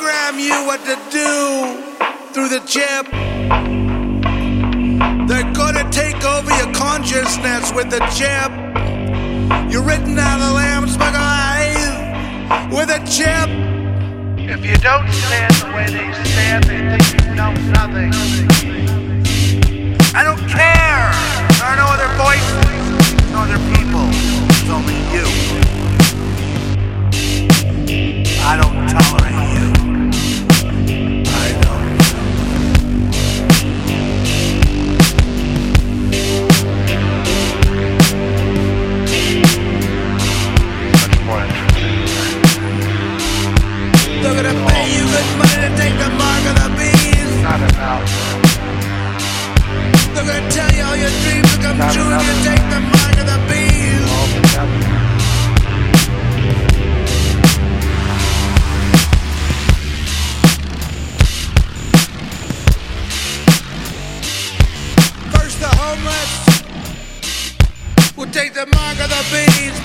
program you what to do through the chip. They're gonna take over your consciousness with the chip. You're written down the lamb's book of with a chip. If you don't stand the way they stand, they think you know nothing. I don't care. There are no other voices, no other people. They're gonna tell you all your dreams will come Not true you take the mark of the beast. First the homeless will take the mark of the beast.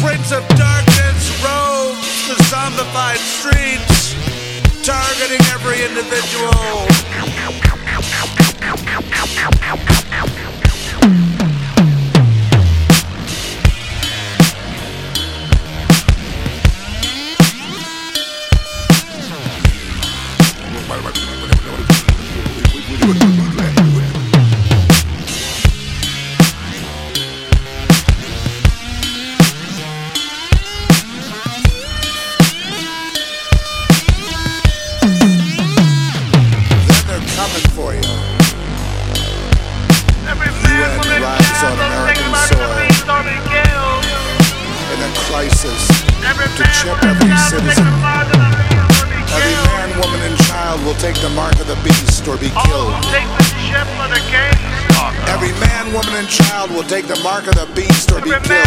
Prince of Darkness roams the zombified streets, targeting every individual. They're for you. Every man, woman, arrives child, on American soil. the beast or be killed. in a crisis Every to chip every child, don't think citizen. about the beast or be Every man, woman, and child will take the mark of the beast or be killed. who take the ship for the. Every man, woman, and child will take the mark of the beast or be killed.